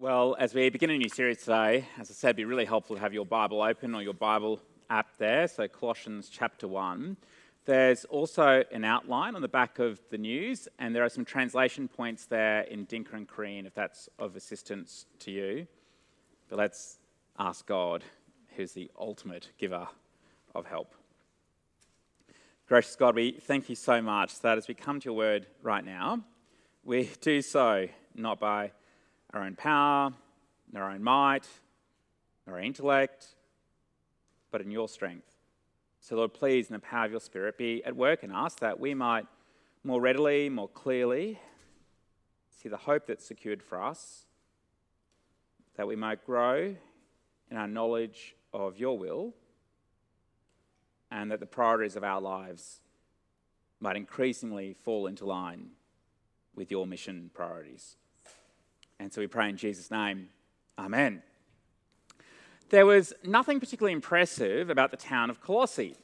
Well, as we begin a new series today, as I said, it'd be really helpful to have your Bible open or your Bible app there. So, Colossians chapter 1. There's also an outline on the back of the news, and there are some translation points there in Dinka and Korean if that's of assistance to you. But let's ask God, who's the ultimate giver of help. Gracious God, we thank you so much that as we come to your word right now, we do so not by our own power, our own might, our intellect, but in your strength. So, Lord, please, in the power of your Spirit, be at work in us that we might more readily, more clearly see the hope that's secured for us, that we might grow in our knowledge of your will, and that the priorities of our lives might increasingly fall into line with your mission priorities. And so we pray in Jesus' name. Amen. There was nothing particularly impressive about the town of Colossae.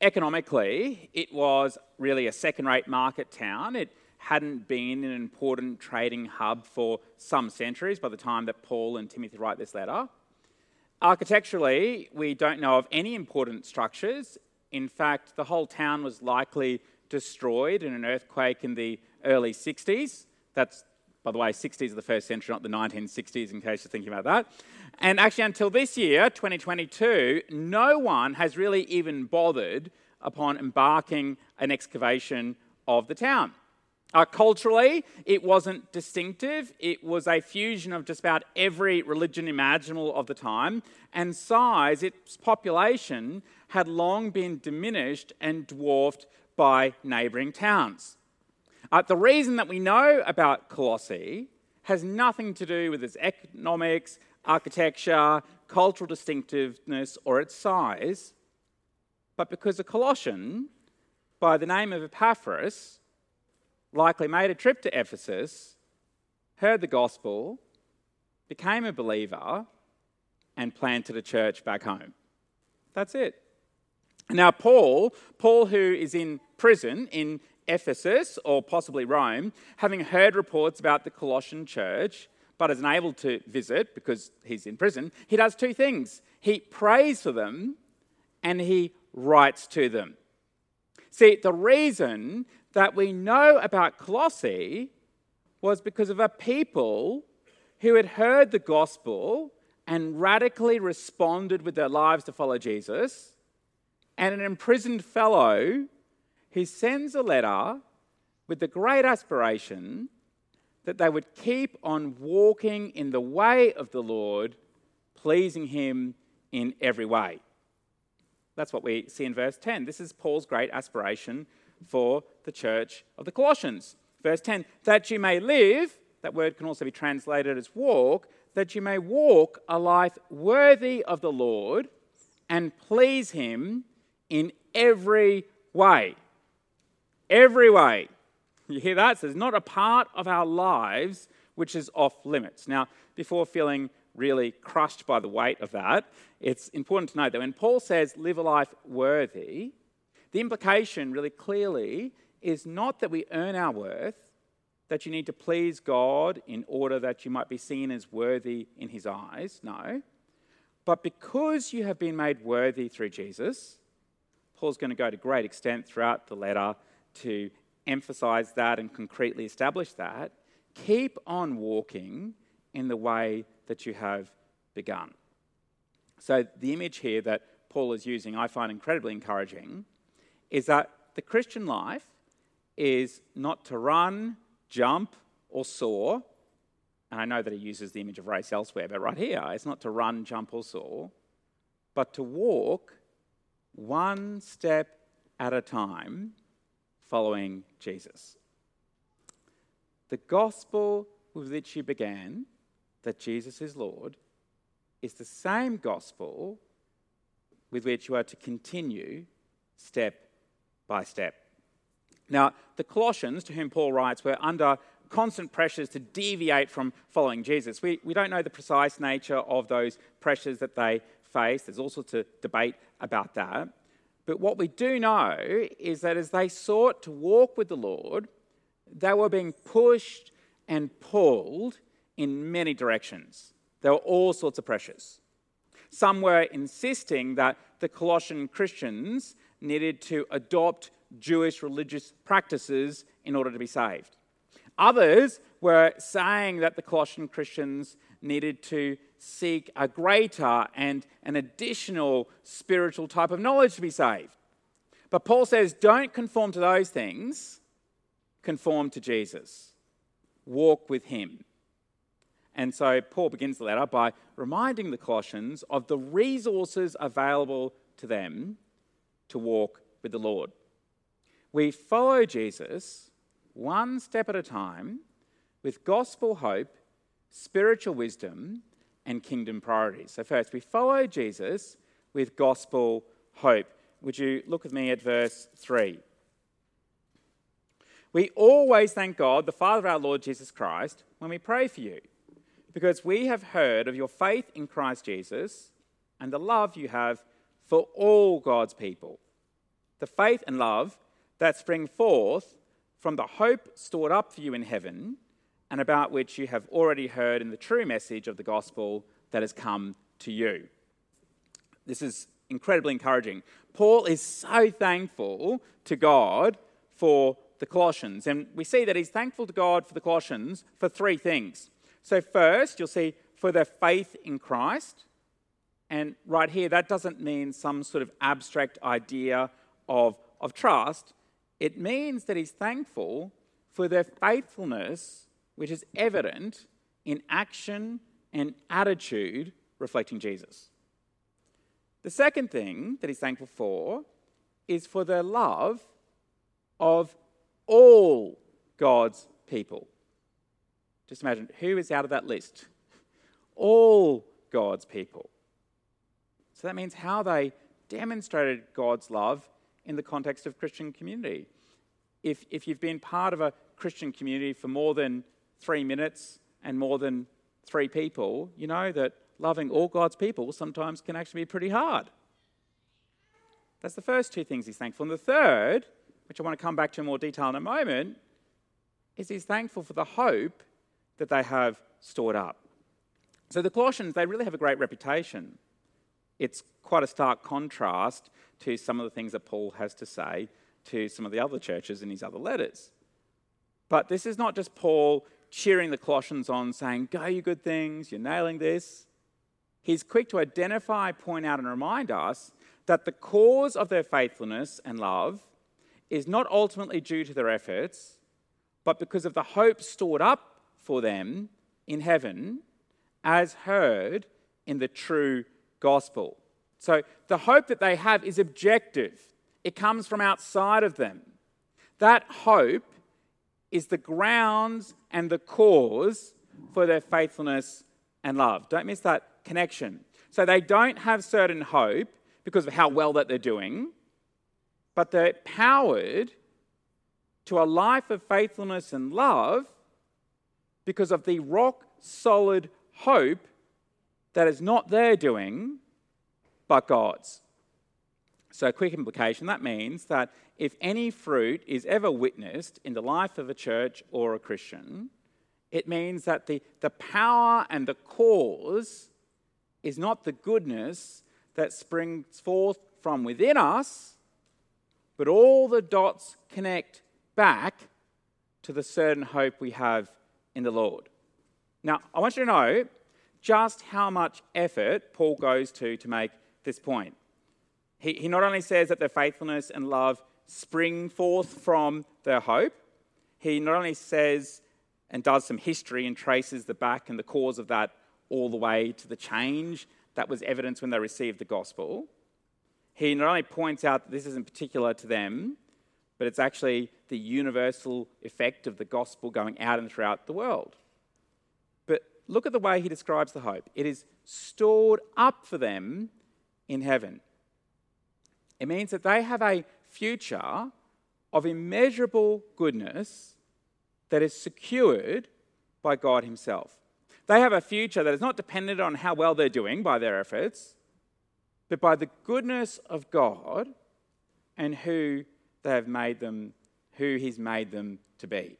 Economically, it was really a second rate market town. It hadn't been an important trading hub for some centuries by the time that Paul and Timothy write this letter. Architecturally, we don't know of any important structures. In fact, the whole town was likely destroyed in an earthquake in the early 60s. That's by the way, 60s of the first century, not the 1960s, in case you're thinking about that. And actually, until this year, 2022, no one has really even bothered upon embarking an excavation of the town. Uh, culturally, it wasn't distinctive. It was a fusion of just about every religion imaginable of the time. And size, its population had long been diminished and dwarfed by neighbouring towns. Uh, the reason that we know about Colossae has nothing to do with its economics, architecture, cultural distinctiveness, or its size, but because a Colossian by the name of Epaphras likely made a trip to Ephesus, heard the gospel, became a believer, and planted a church back home. That's it. Now, Paul, Paul, who is in prison in Ephesus or possibly Rome, having heard reports about the Colossian church, but is unable to visit because he's in prison, he does two things. He prays for them and he writes to them. See, the reason that we know about Colossae was because of a people who had heard the gospel and radically responded with their lives to follow Jesus, and an imprisoned fellow he sends a letter with the great aspiration that they would keep on walking in the way of the Lord, pleasing Him in every way. That's what we see in verse 10. This is Paul's great aspiration for the church of the Colossians. Verse 10 that you may live, that word can also be translated as walk, that you may walk a life worthy of the Lord and please Him in every way every way. You hear that? So there's not a part of our lives which is off limits. Now, before feeling really crushed by the weight of that, it's important to note that when Paul says live a life worthy, the implication really clearly is not that we earn our worth, that you need to please God in order that you might be seen as worthy in his eyes. No. But because you have been made worthy through Jesus, Paul's going to go to great extent throughout the letter to emphasize that and concretely establish that, keep on walking in the way that you have begun. So, the image here that Paul is using, I find incredibly encouraging, is that the Christian life is not to run, jump, or soar. And I know that he uses the image of race elsewhere, but right here, it's not to run, jump, or soar, but to walk one step at a time following Jesus. The gospel with which you began, that Jesus is Lord, is the same gospel with which you are to continue step by step. Now, the Colossians, to whom Paul writes, were under constant pressures to deviate from following Jesus. We, we don't know the precise nature of those pressures that they faced. There's all sorts of debate about that. But what we do know is that as they sought to walk with the Lord, they were being pushed and pulled in many directions. There were all sorts of pressures. Some were insisting that the Colossian Christians needed to adopt Jewish religious practices in order to be saved. Others were saying that the Colossian Christians needed to seek a greater and an additional spiritual type of knowledge to be saved. But Paul says, don't conform to those things, conform to Jesus. Walk with him. And so Paul begins the letter by reminding the Colossians of the resources available to them to walk with the Lord. We follow Jesus one step at a time with gospel hope, spiritual wisdom, and kingdom priorities. So, first, we follow Jesus with gospel hope. Would you look with me at verse 3? We always thank God, the Father of our Lord Jesus Christ, when we pray for you, because we have heard of your faith in Christ Jesus and the love you have for all God's people. The faith and love that spring forth from the hope stored up for you in heaven and about which you have already heard in the true message of the gospel that has come to you. This is incredibly encouraging. Paul is so thankful to God for the Colossians, and we see that he's thankful to God for the Colossians for three things. So, first, you'll see for their faith in Christ. And right here, that doesn't mean some sort of abstract idea of, of trust. It means that he's thankful for their faithfulness which is evident in action and attitude reflecting Jesus. The second thing that he's thankful for is for the love of all God's people. Just imagine who is out of that list? All God's people. So that means how they demonstrated God's love in the context of Christian community. If, if you've been part of a Christian community for more than three minutes and more than three people, you know that loving all God's people sometimes can actually be pretty hard. That's the first two things he's thankful. And the third, which I want to come back to in more detail in a moment, is he's thankful for the hope that they have stored up. So the Colossians, they really have a great reputation. It's quite a stark contrast to some of the things that Paul has to say to some of the other churches in his other letters. But this is not just Paul cheering the Colossians on, saying, Go, you good things, you're nailing this. He's quick to identify, point out, and remind us that the cause of their faithfulness and love is not ultimately due to their efforts, but because of the hope stored up for them in heaven, as heard in the true gospel. So the hope that they have is objective, it comes from outside of them. That hope is the grounds and the cause for their faithfulness and love. Don't miss that connection. So they don't have certain hope because of how well that they're doing, but they're powered to a life of faithfulness and love because of the rock solid hope that is not their doing, but God's. So, quick implication that means that if any fruit is ever witnessed in the life of a church or a Christian, it means that the, the power and the cause is not the goodness that springs forth from within us, but all the dots connect back to the certain hope we have in the Lord. Now, I want you to know just how much effort Paul goes to to make this point. He, he not only says that their faithfulness and love spring forth from their hope. He not only says and does some history and traces the back and the cause of that all the way to the change that was evidence when they received the gospel. He not only points out that this isn't particular to them, but it's actually the universal effect of the gospel going out and throughout the world. But look at the way he describes the hope it is stored up for them in heaven. It means that they have a future of immeasurable goodness that is secured by God Himself. They have a future that is not dependent on how well they're doing by their efforts, but by the goodness of God and who they have made them, who He's made them to be.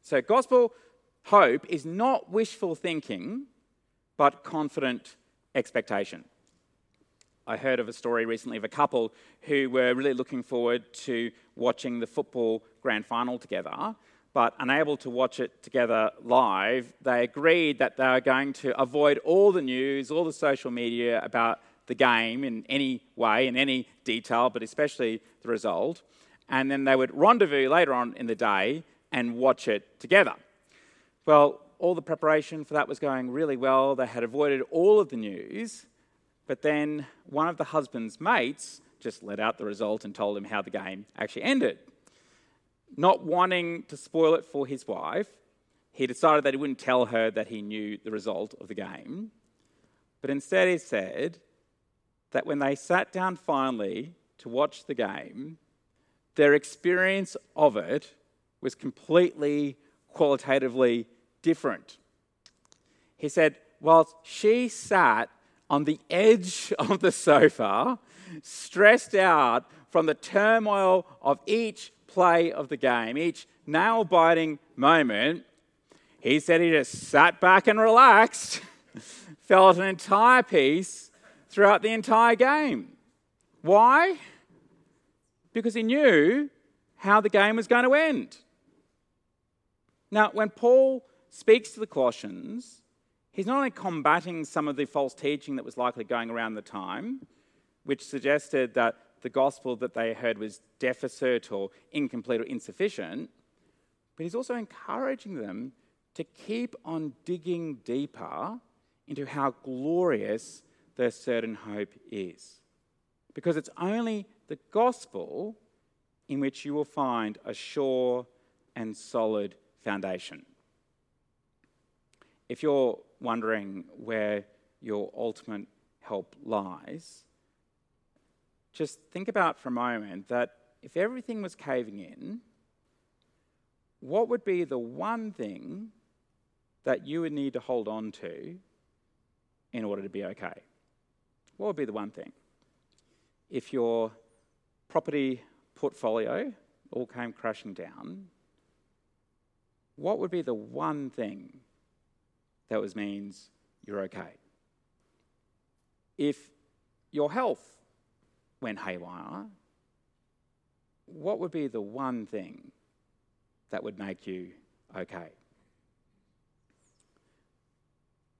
So, gospel hope is not wishful thinking, but confident expectation. I heard of a story recently of a couple who were really looking forward to watching the football grand final together, but unable to watch it together live, they agreed that they were going to avoid all the news, all the social media about the game in any way, in any detail, but especially the result. And then they would rendezvous later on in the day and watch it together. Well, all the preparation for that was going really well. They had avoided all of the news, but then one of the husband's mates just let out the result and told him how the game actually ended. Not wanting to spoil it for his wife, he decided that he wouldn't tell her that he knew the result of the game. But instead, he said that when they sat down finally to watch the game, their experience of it was completely qualitatively different. He said, whilst she sat on the edge of the sofa, stressed out from the turmoil of each play of the game, each nail biting moment, he said he just sat back and relaxed, felt an entire peace throughout the entire game. Why? Because he knew how the game was going to end. Now, when Paul speaks to the Colossians, he's not only combating some of the false teaching that was likely going around the time, which suggested that the gospel that they heard was deficit or incomplete or insufficient, but he's also encouraging them to keep on digging deeper into how glorious their certain hope is. Because it's only the gospel in which you will find a sure and solid foundation. If you're wondering where your ultimate help lies, just think about for a moment that if everything was caving in, what would be the one thing that you would need to hold on to in order to be okay? What would be the one thing? If your property portfolio all came crashing down, what would be the one thing that was means you're okay? If your health went haywire, what would be the one thing that would make you okay?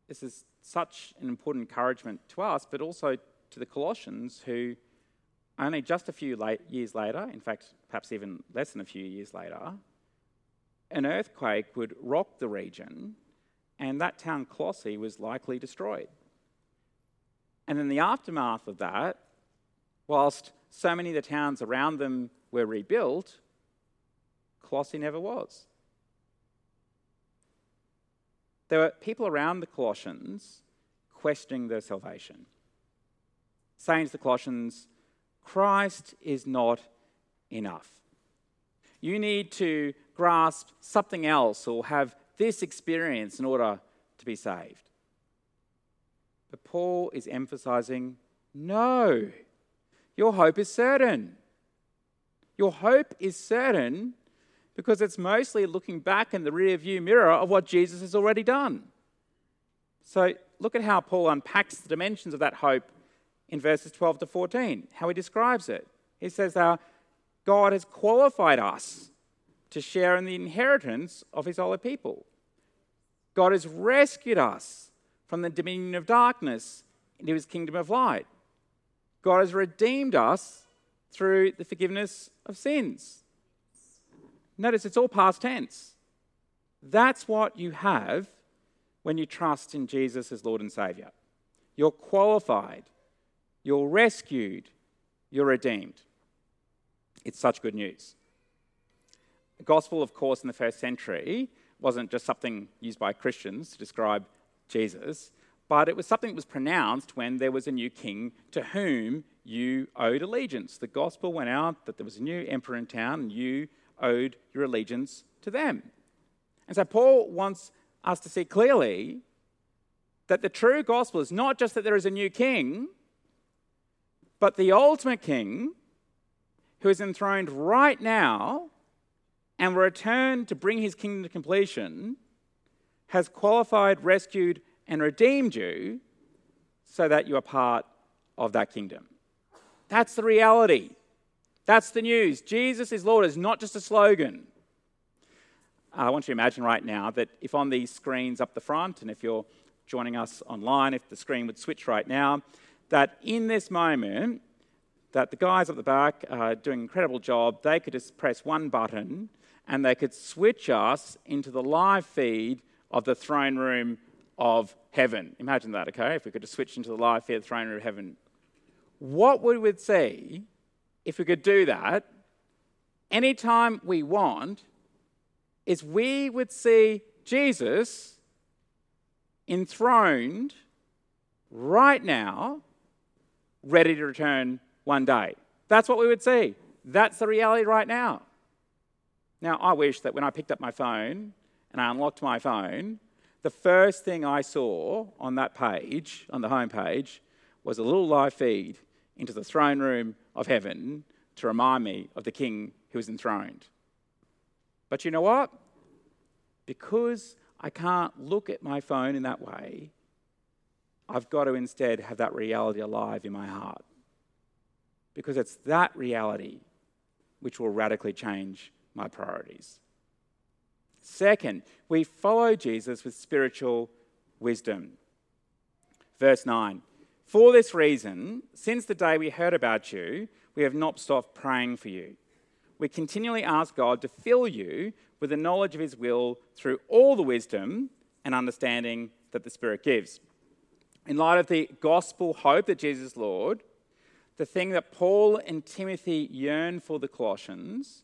This is such an important encouragement to us, but also to the Colossians who only just a few late years later, in fact, perhaps even less than a few years later, an earthquake would rock the region and that town Colossae was likely destroyed. And in the aftermath of that, whilst so many of the towns around them were rebuilt, Colossae never was. There were people around the Colossians questioning their salvation, saying to the Colossians, Christ is not enough. You need to grasp something else or have this experience in order to be saved. But Paul is emphasizing no, your hope is certain. Your hope is certain because it's mostly looking back in the rear view mirror of what Jesus has already done. So look at how Paul unpacks the dimensions of that hope in verses 12 to 14, how he describes it. He says, uh, God has qualified us to share in the inheritance of his holy people. God has rescued us from the dominion of darkness into his kingdom of light. God has redeemed us through the forgiveness of sins. Notice it's all past tense. That's what you have when you trust in Jesus as Lord and Savior. You're qualified, you're rescued, you're redeemed. It's such good news. Gospel, of course, in the first century wasn't just something used by Christians to describe Jesus, but it was something that was pronounced when there was a new king to whom you owed allegiance. The gospel went out that there was a new emperor in town and you owed your allegiance to them. And so Paul wants us to see clearly that the true gospel is not just that there is a new king, but the ultimate king who is enthroned right now and will return to bring his kingdom to completion, has qualified, rescued, and redeemed you so that you are part of that kingdom. That's the reality. That's the news. Jesus is Lord is not just a slogan. Uh, I want you to imagine right now that if on these screens up the front, and if you're joining us online, if the screen would switch right now, that in this moment, that the guys at the back are doing an incredible job. They could just press one button and they could switch us into the live feed of the throne room of heaven. Imagine that, okay? If we could just switch into the live feed of the throne room of heaven. What we would we see if we could do that anytime we want is we would see Jesus enthroned right now, ready to return one day. That's what we would see. That's the reality right now. Now, I wish that when I picked up my phone and I unlocked my phone, the first thing I saw on that page, on the home page, was a little live feed into the throne room of heaven to remind me of the king who was enthroned. But you know what? Because I can't look at my phone in that way, I've got to instead have that reality alive in my heart. Because it's that reality which will radically change my priorities. Second, we follow Jesus with spiritual wisdom. Verse 9 For this reason, since the day we heard about you, we have not stopped praying for you. We continually ask God to fill you with the knowledge of his will through all the wisdom and understanding that the Spirit gives. In light of the gospel hope that Jesus is Lord, the thing that Paul and Timothy yearn for the Colossians,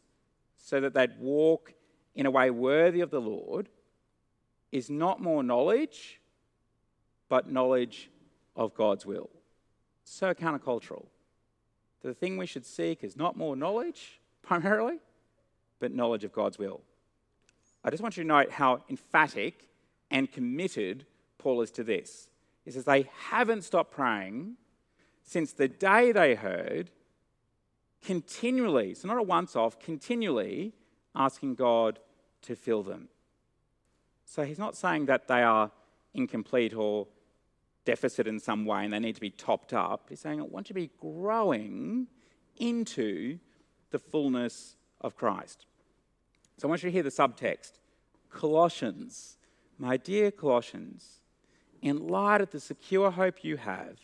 so that they'd walk in a way worthy of the Lord, is not more knowledge, but knowledge of God's will. So countercultural. The thing we should seek is not more knowledge, primarily, but knowledge of God's will. I just want you to note how emphatic and committed Paul is to this. He says they haven't stopped praying since the day they heard, continually, so not a once off, continually asking God to fill them. So he's not saying that they are incomplete or deficit in some way and they need to be topped up. He's saying, I want to be growing into the fullness of Christ. So I want you to hear the subtext Colossians, my dear Colossians, in light of the secure hope you have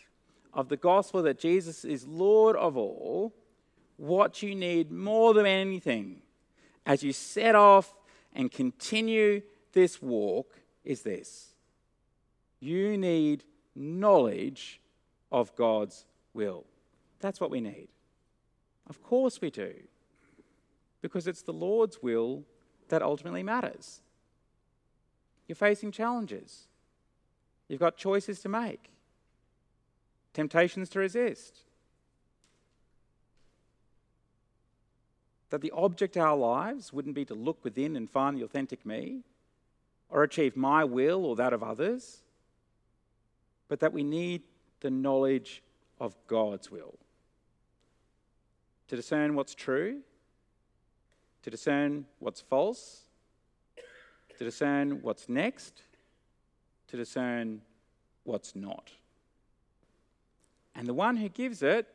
of the gospel that Jesus is Lord of all, what you need more than anything as you set off and continue this walk is this you need knowledge of God's will. That's what we need. Of course, we do because it's the Lord's will that ultimately matters. You're facing challenges, you've got choices to make, temptations to resist. That the object of our lives wouldn't be to look within and find the authentic me or achieve my will or that of others, but that we need the knowledge of God's will. To discern what's true to discern what's false, to discern what's next, to discern what's not. And the one who gives it,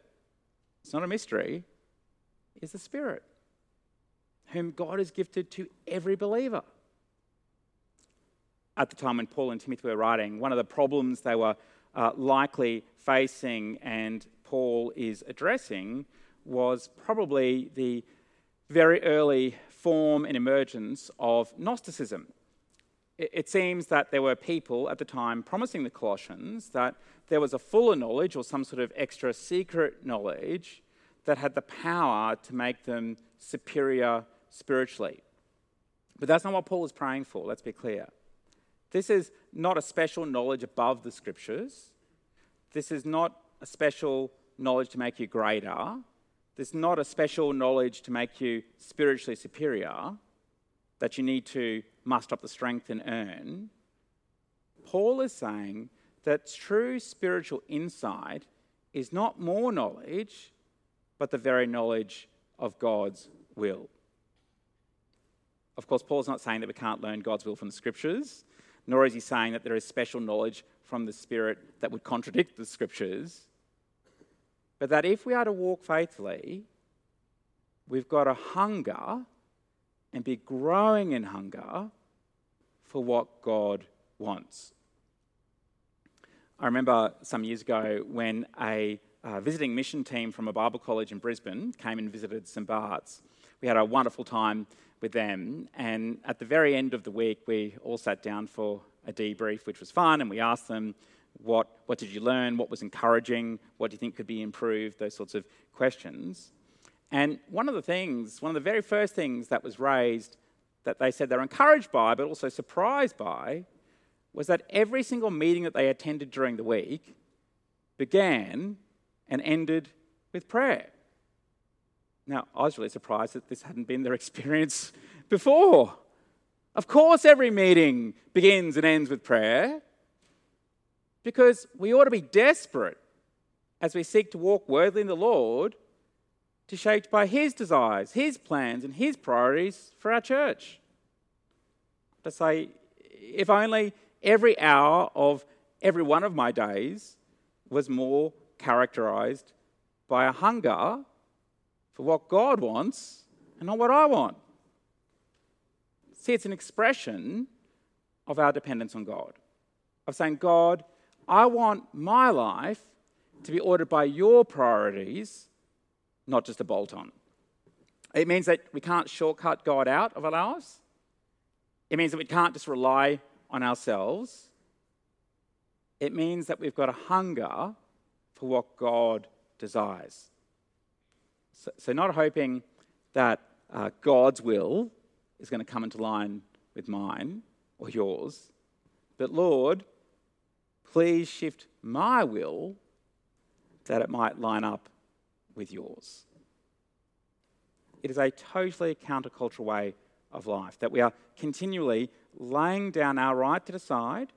it's not a mystery, is the Spirit, whom God has gifted to every believer. At the time when Paul and Timothy were writing, one of the problems they were uh, likely facing and Paul is addressing was probably the very early form and emergence of Gnosticism. It seems that there were people at the time promising the Colossians that there was a fuller knowledge or some sort of extra secret knowledge that had the power to make them superior spiritually. But that's not what Paul is praying for, let's be clear. This is not a special knowledge above the scriptures. This is not a special knowledge to make you greater. There's not a special knowledge to make you spiritually superior that you need to muster up the strength and earn. Paul is saying that true spiritual insight is not more knowledge, but the very knowledge of God's will. Of course, Paul's not saying that we can't learn God's will from the scriptures. nor is he saying that there is special knowledge from the Spirit that would contradict the scriptures. But that if we are to walk faithfully, we've got to hunger and be growing in hunger for what God wants. I remember some years ago when a uh, visiting mission team from a Bible college in Brisbane came and visited St. Bart's. We had a wonderful time with them, and at the very end of the week, we all sat down for a debrief, which was fun, and we asked them, what, what did you learn? What was encouraging? What do you think could be improved? Those sorts of questions. And one of the things, one of the very first things that was raised that they said they were encouraged by, but also surprised by, was that every single meeting that they attended during the week began and ended with prayer. Now, I was really surprised that this hadn't been their experience before. Of course, every meeting begins and ends with prayer because we ought to be desperate as we seek to walk worthily in the Lord to shaped by His desires, His plans, and His priorities for our church. To say, if only every hour of every one of my days was more characterized by a hunger for what God wants and not what I want. See, it's an expression of our dependence on God, of saying, God, I want my life to be ordered by your priorities, not just a bolt on. It means that we can't shortcut God out of our lives. It means that we can't just rely on ourselves. It means that we've got a hunger for what God desires. So, so not hoping that uh, God's will is going to come into line with mine or yours, but Lord, please shift my will that it might line up with yours. It is a totally countercultural way of life, that we are continually laying down our right to decide,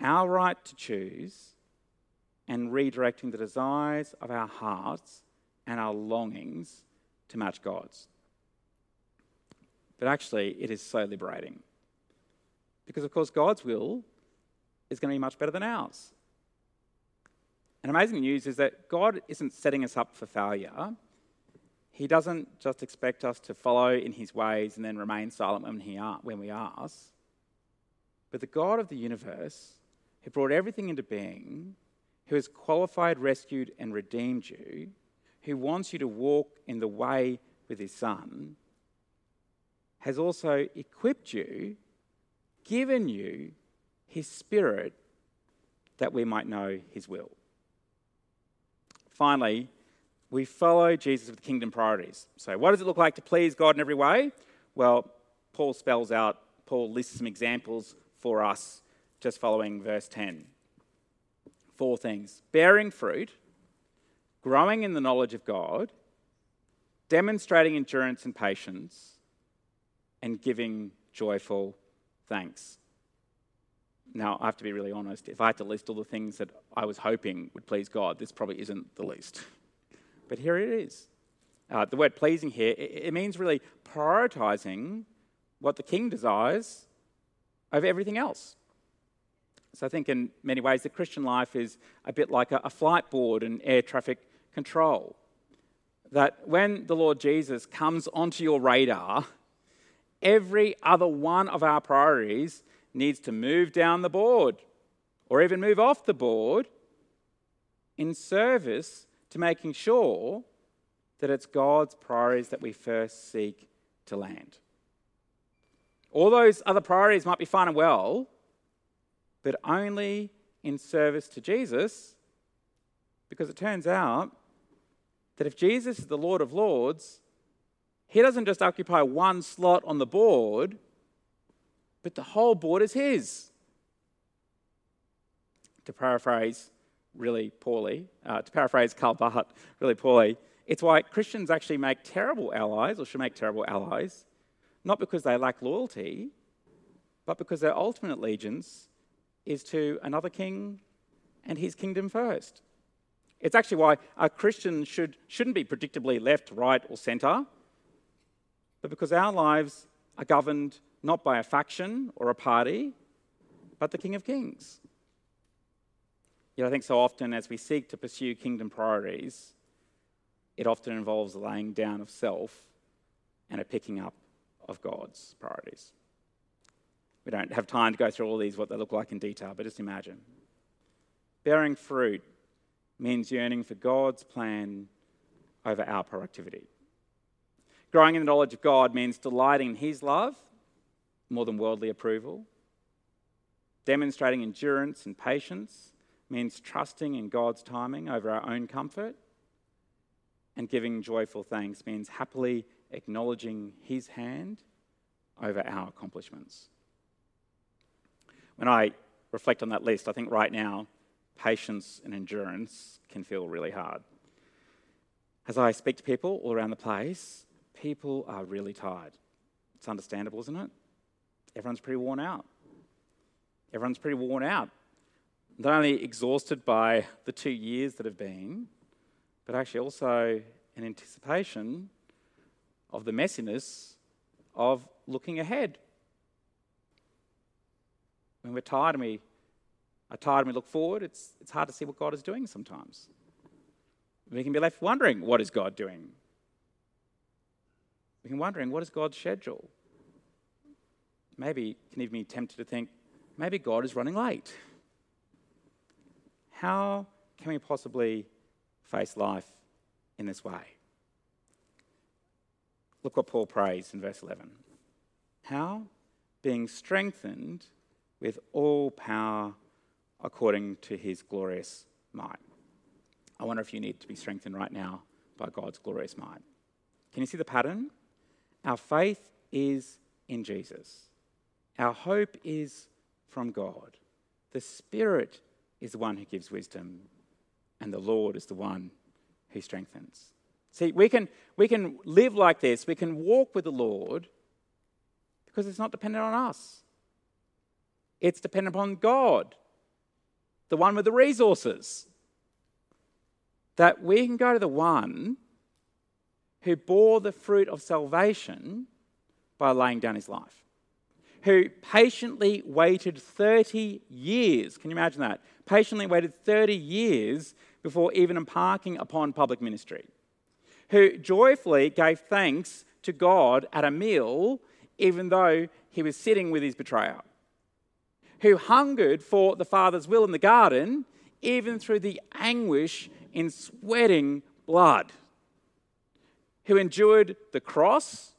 our right to choose, and redirecting the desires of our hearts and our longings to match God's. But actually, it is so liberating. Because, of course, God's will is going to be much better than ours. And amazing news is that God isn't setting us up for failure. He doesn't just expect us to follow in his ways and then remain silent when, he are, when we ask. But the God of the universe, who brought everything into being, who has qualified, rescued, and redeemed you, who wants you to walk in the way with his son, has also equipped you, given you his spirit that we might know his will. Finally, we follow Jesus with kingdom priorities. So, what does it look like to please God in every way? Well, Paul spells out, Paul lists some examples for us just following verse 10. Four things bearing fruit, growing in the knowledge of God, demonstrating endurance and patience, and giving joyful thanks. Now, I have to be really honest. If I had to list all the things that I was hoping would please God, this probably isn't the least. But here it is. Uh, the word pleasing here, it, it means really prioritizing what the king desires over everything else. So I think in many ways the Christian life is a bit like a, a flight board and air traffic control. That when the Lord Jesus comes onto your radar, every other one of our priorities needs to move down the board or even move off the board in service to making sure that it's God's priorities that we first seek to land. All those other priorities might be fine and well, but only in service to Jesus, because it turns out that if Jesus is the Lord of Lords, he doesn't just occupy one slot on the board, but the whole board is his. To paraphrase really poorly, uh, to paraphrase Karl Barth really poorly, it's why Christians actually make terrible allies or should make terrible allies, not because they lack loyalty, but because their ultimate allegiance is to another king and his kingdom first. It's actually why a Christian should, shouldn't be predictably left, right, or centre, but because our lives are governed not by a faction or a party, but the King of Kings. Yet I think so often as we seek to pursue kingdom priorities, it often involves laying down of self and a picking up of God's priorities. We don't have time to go through all these, what they look like in detail, but just imagine. Bearing fruit means yearning for God's plan over our productivity. Growing in the knowledge of God means delighting in His love more than worldly approval. Demonstrating endurance and patience means trusting in God's timing over our own comfort. And giving joyful thanks means happily acknowledging His hand over our accomplishments. When I reflect on that list, I think right now, patience and endurance can feel really hard. As I speak to people all around the place, people are really tired. It's understandable, isn't it? Everyone's pretty worn out. Everyone's pretty worn out. Not only exhausted by the two years that have been, but actually also in anticipation of the messiness of looking ahead. When we're tired and we are tired and we look forward, it's, it's hard to see what God is doing sometimes. We can be left wondering, what is God doing? We can be wondering, what is God's schedule? Maybe can even be tempted to think, maybe God is running late. How can we possibly face life in this way? Look what Paul prays in verse 11. How? Being strengthened with all power according to his glorious might. I wonder if you need to be strengthened right now by God's glorious might. Can you see the pattern? Our faith is in Jesus. Our hope is from God. The Spirit is the one who gives wisdom, and the Lord is the one who strengthens. See, we can, we can live like this, we can walk with the Lord because it's not dependent on us. It's dependent upon God, the one with the resources. That we can go to the one who bore the fruit of salvation by laying down his life who patiently waited 30 years. Can you imagine that? Patiently waited 30 years before even embarking upon public ministry. Who joyfully gave thanks to God at a meal, even though he was sitting with his betrayer. Who hungered for the Father's will in the garden, even through the anguish in sweating blood. Who endured the cross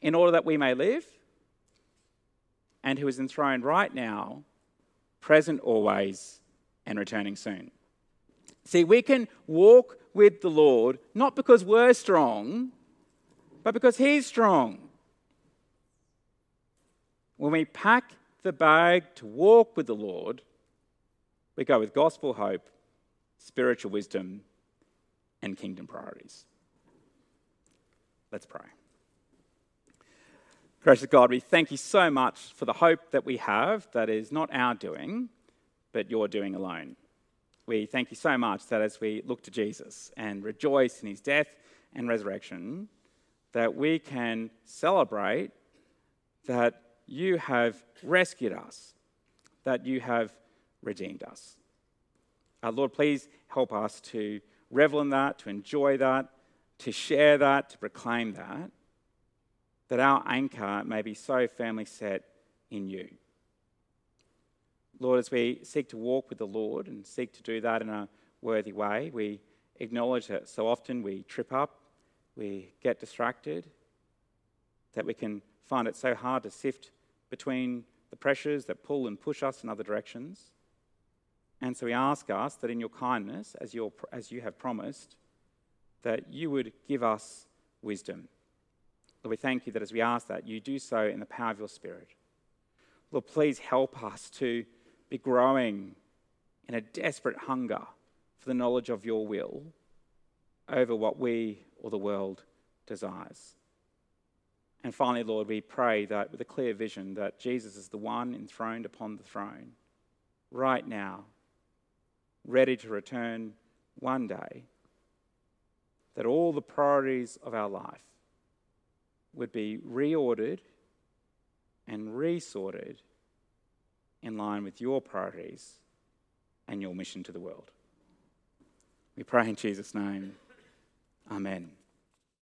in order that we may live and who is enthroned right now, present always, and returning soon. See, we can walk with the Lord not because we're strong, but because He's strong. When we pack the bag to walk with the Lord, we go with gospel hope, spiritual wisdom, and kingdom priorities. Let's pray. Gracious God, we thank you so much for the hope that we have that is not our doing, but your doing alone. We thank you so much that as we look to Jesus and rejoice in his death and resurrection, that we can celebrate that you have rescued us, that you have redeemed us. Lord, please help us to revel in that, to enjoy that, to share that, to proclaim that that our anchor may be so firmly set in you. Lord, as we seek to walk with the Lord and seek to do that in a worthy way, we acknowledge that so often we trip up, we get distracted, that we can find it so hard to sift between the pressures that pull and push us in other directions. And so we ask us that in your kindness, as, as you have promised, that you would give us wisdom Lord, we thank you that as we ask that, you do so in the power of your Spirit. Lord, please help us to be growing in a desperate hunger for the knowledge of your will over what we or the world desires. And finally, Lord, we pray that with a clear vision that Jesus is the one enthroned upon the throne right now, ready to return one day, that all the priorities of our life would be reordered and resorted in line with your priorities and your mission to the world. We pray in Jesus' name. Amen.